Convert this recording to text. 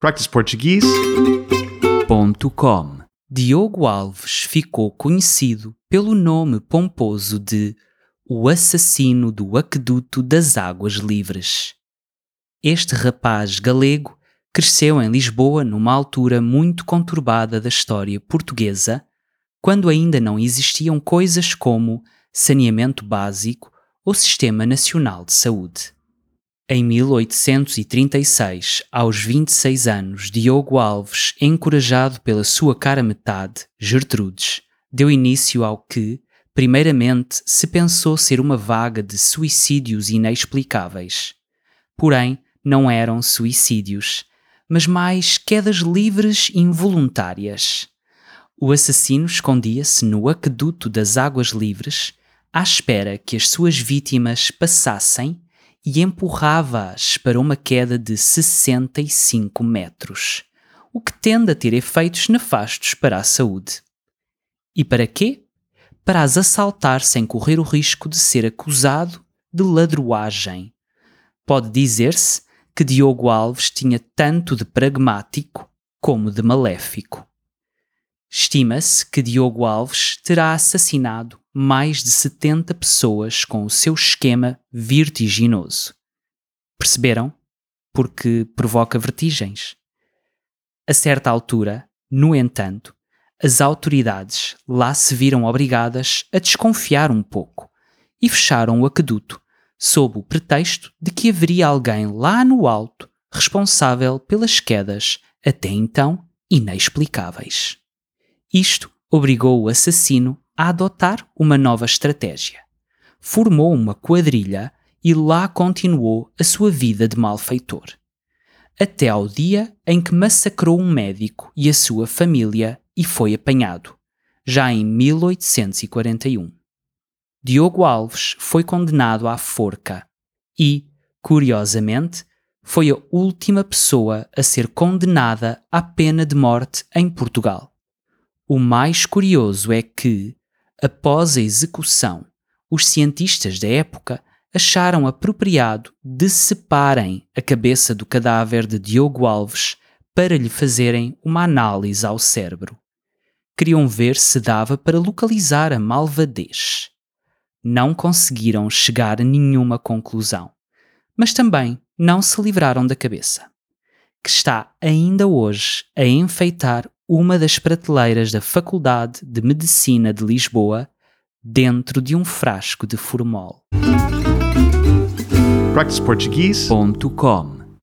practiceportuguese.com Diogo Alves ficou conhecido pelo nome pomposo de o assassino do aqueduto das águas livres. Este rapaz galego cresceu em Lisboa numa altura muito conturbada da história portuguesa, quando ainda não existiam coisas como saneamento básico ou Sistema Nacional de Saúde. Em 1836, aos 26 anos, Diogo Alves, encorajado pela sua cara metade, Gertrudes, deu início ao que, primeiramente, se pensou ser uma vaga de suicídios inexplicáveis. Porém, não eram suicídios, mas mais quedas livres involuntárias. O assassino escondia-se no aqueduto das águas livres, à espera que as suas vítimas passassem e empurrava-as para uma queda de 65 metros, o que tende a ter efeitos nefastos para a saúde. E para quê? Para as assaltar sem correr o risco de ser acusado de ladroagem. Pode dizer-se que Diogo Alves tinha tanto de pragmático como de maléfico. Estima-se que Diogo Alves terá assassinado mais de 70 pessoas com o seu esquema vertiginoso. Perceberam? Porque provoca vertigens. A certa altura, no entanto, as autoridades lá se viram obrigadas a desconfiar um pouco e fecharam o aqueduto sob o pretexto de que haveria alguém lá no alto responsável pelas quedas até então inexplicáveis. Isto obrigou o assassino a adotar uma nova estratégia. Formou uma quadrilha e lá continuou a sua vida de malfeitor. Até ao dia em que massacrou um médico e a sua família e foi apanhado, já em 1841. Diogo Alves foi condenado à forca e, curiosamente, foi a última pessoa a ser condenada à pena de morte em Portugal. O mais curioso é que, Após a execução, os cientistas da época acharam apropriado deceparem a cabeça do cadáver de Diogo Alves para lhe fazerem uma análise ao cérebro. Queriam ver se dava para localizar a malvadez. Não conseguiram chegar a nenhuma conclusão, mas também não se livraram da cabeça, que está ainda hoje a enfeitar uma das prateleiras da Faculdade de Medicina de Lisboa dentro de um frasco de formol. practiceportuguese.com